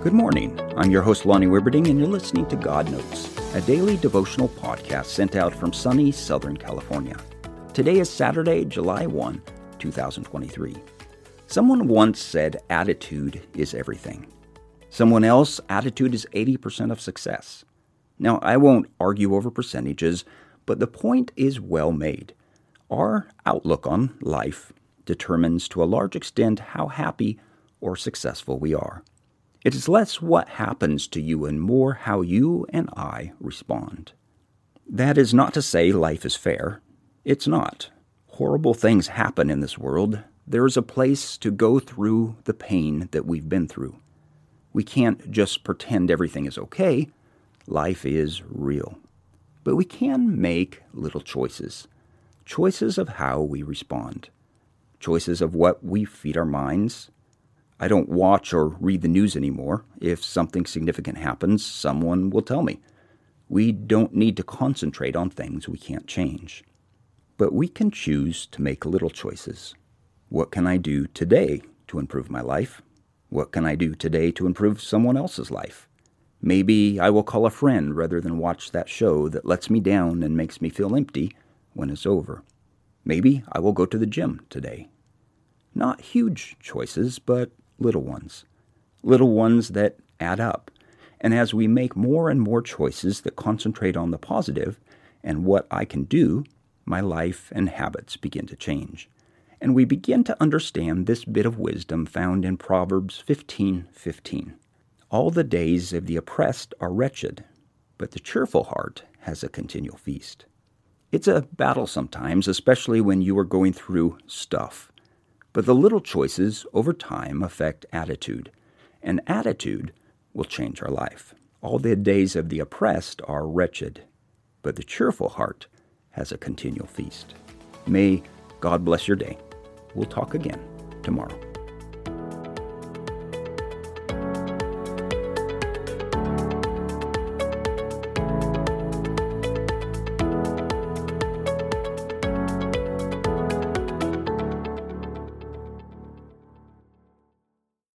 Good morning. I'm your host, Lonnie Wibberding, and you're listening to God Notes, a daily devotional podcast sent out from sunny Southern California. Today is Saturday, July 1, 2023. Someone once said attitude is everything. Someone else, attitude is 80% of success. Now, I won't argue over percentages, but the point is well made. Our outlook on life determines to a large extent how happy or successful we are. It is less what happens to you and more how you and I respond. That is not to say life is fair. It's not. Horrible things happen in this world. There is a place to go through the pain that we've been through. We can't just pretend everything is okay. Life is real. But we can make little choices choices of how we respond, choices of what we feed our minds, I don't watch or read the news anymore. If something significant happens, someone will tell me. We don't need to concentrate on things we can't change. But we can choose to make little choices. What can I do today to improve my life? What can I do today to improve someone else's life? Maybe I will call a friend rather than watch that show that lets me down and makes me feel empty when it's over. Maybe I will go to the gym today. Not huge choices, but little ones, little ones that add up. And as we make more and more choices that concentrate on the positive and what I can do, my life and habits begin to change. And we begin to understand this bit of wisdom found in Proverbs 15:15. All the days of the oppressed are wretched, but the cheerful heart has a continual feast. It's a battle sometimes, especially when you are going through stuff. But the little choices over time affect attitude, and attitude will change our life. All the days of the oppressed are wretched, but the cheerful heart has a continual feast. May God bless your day. We'll talk again tomorrow.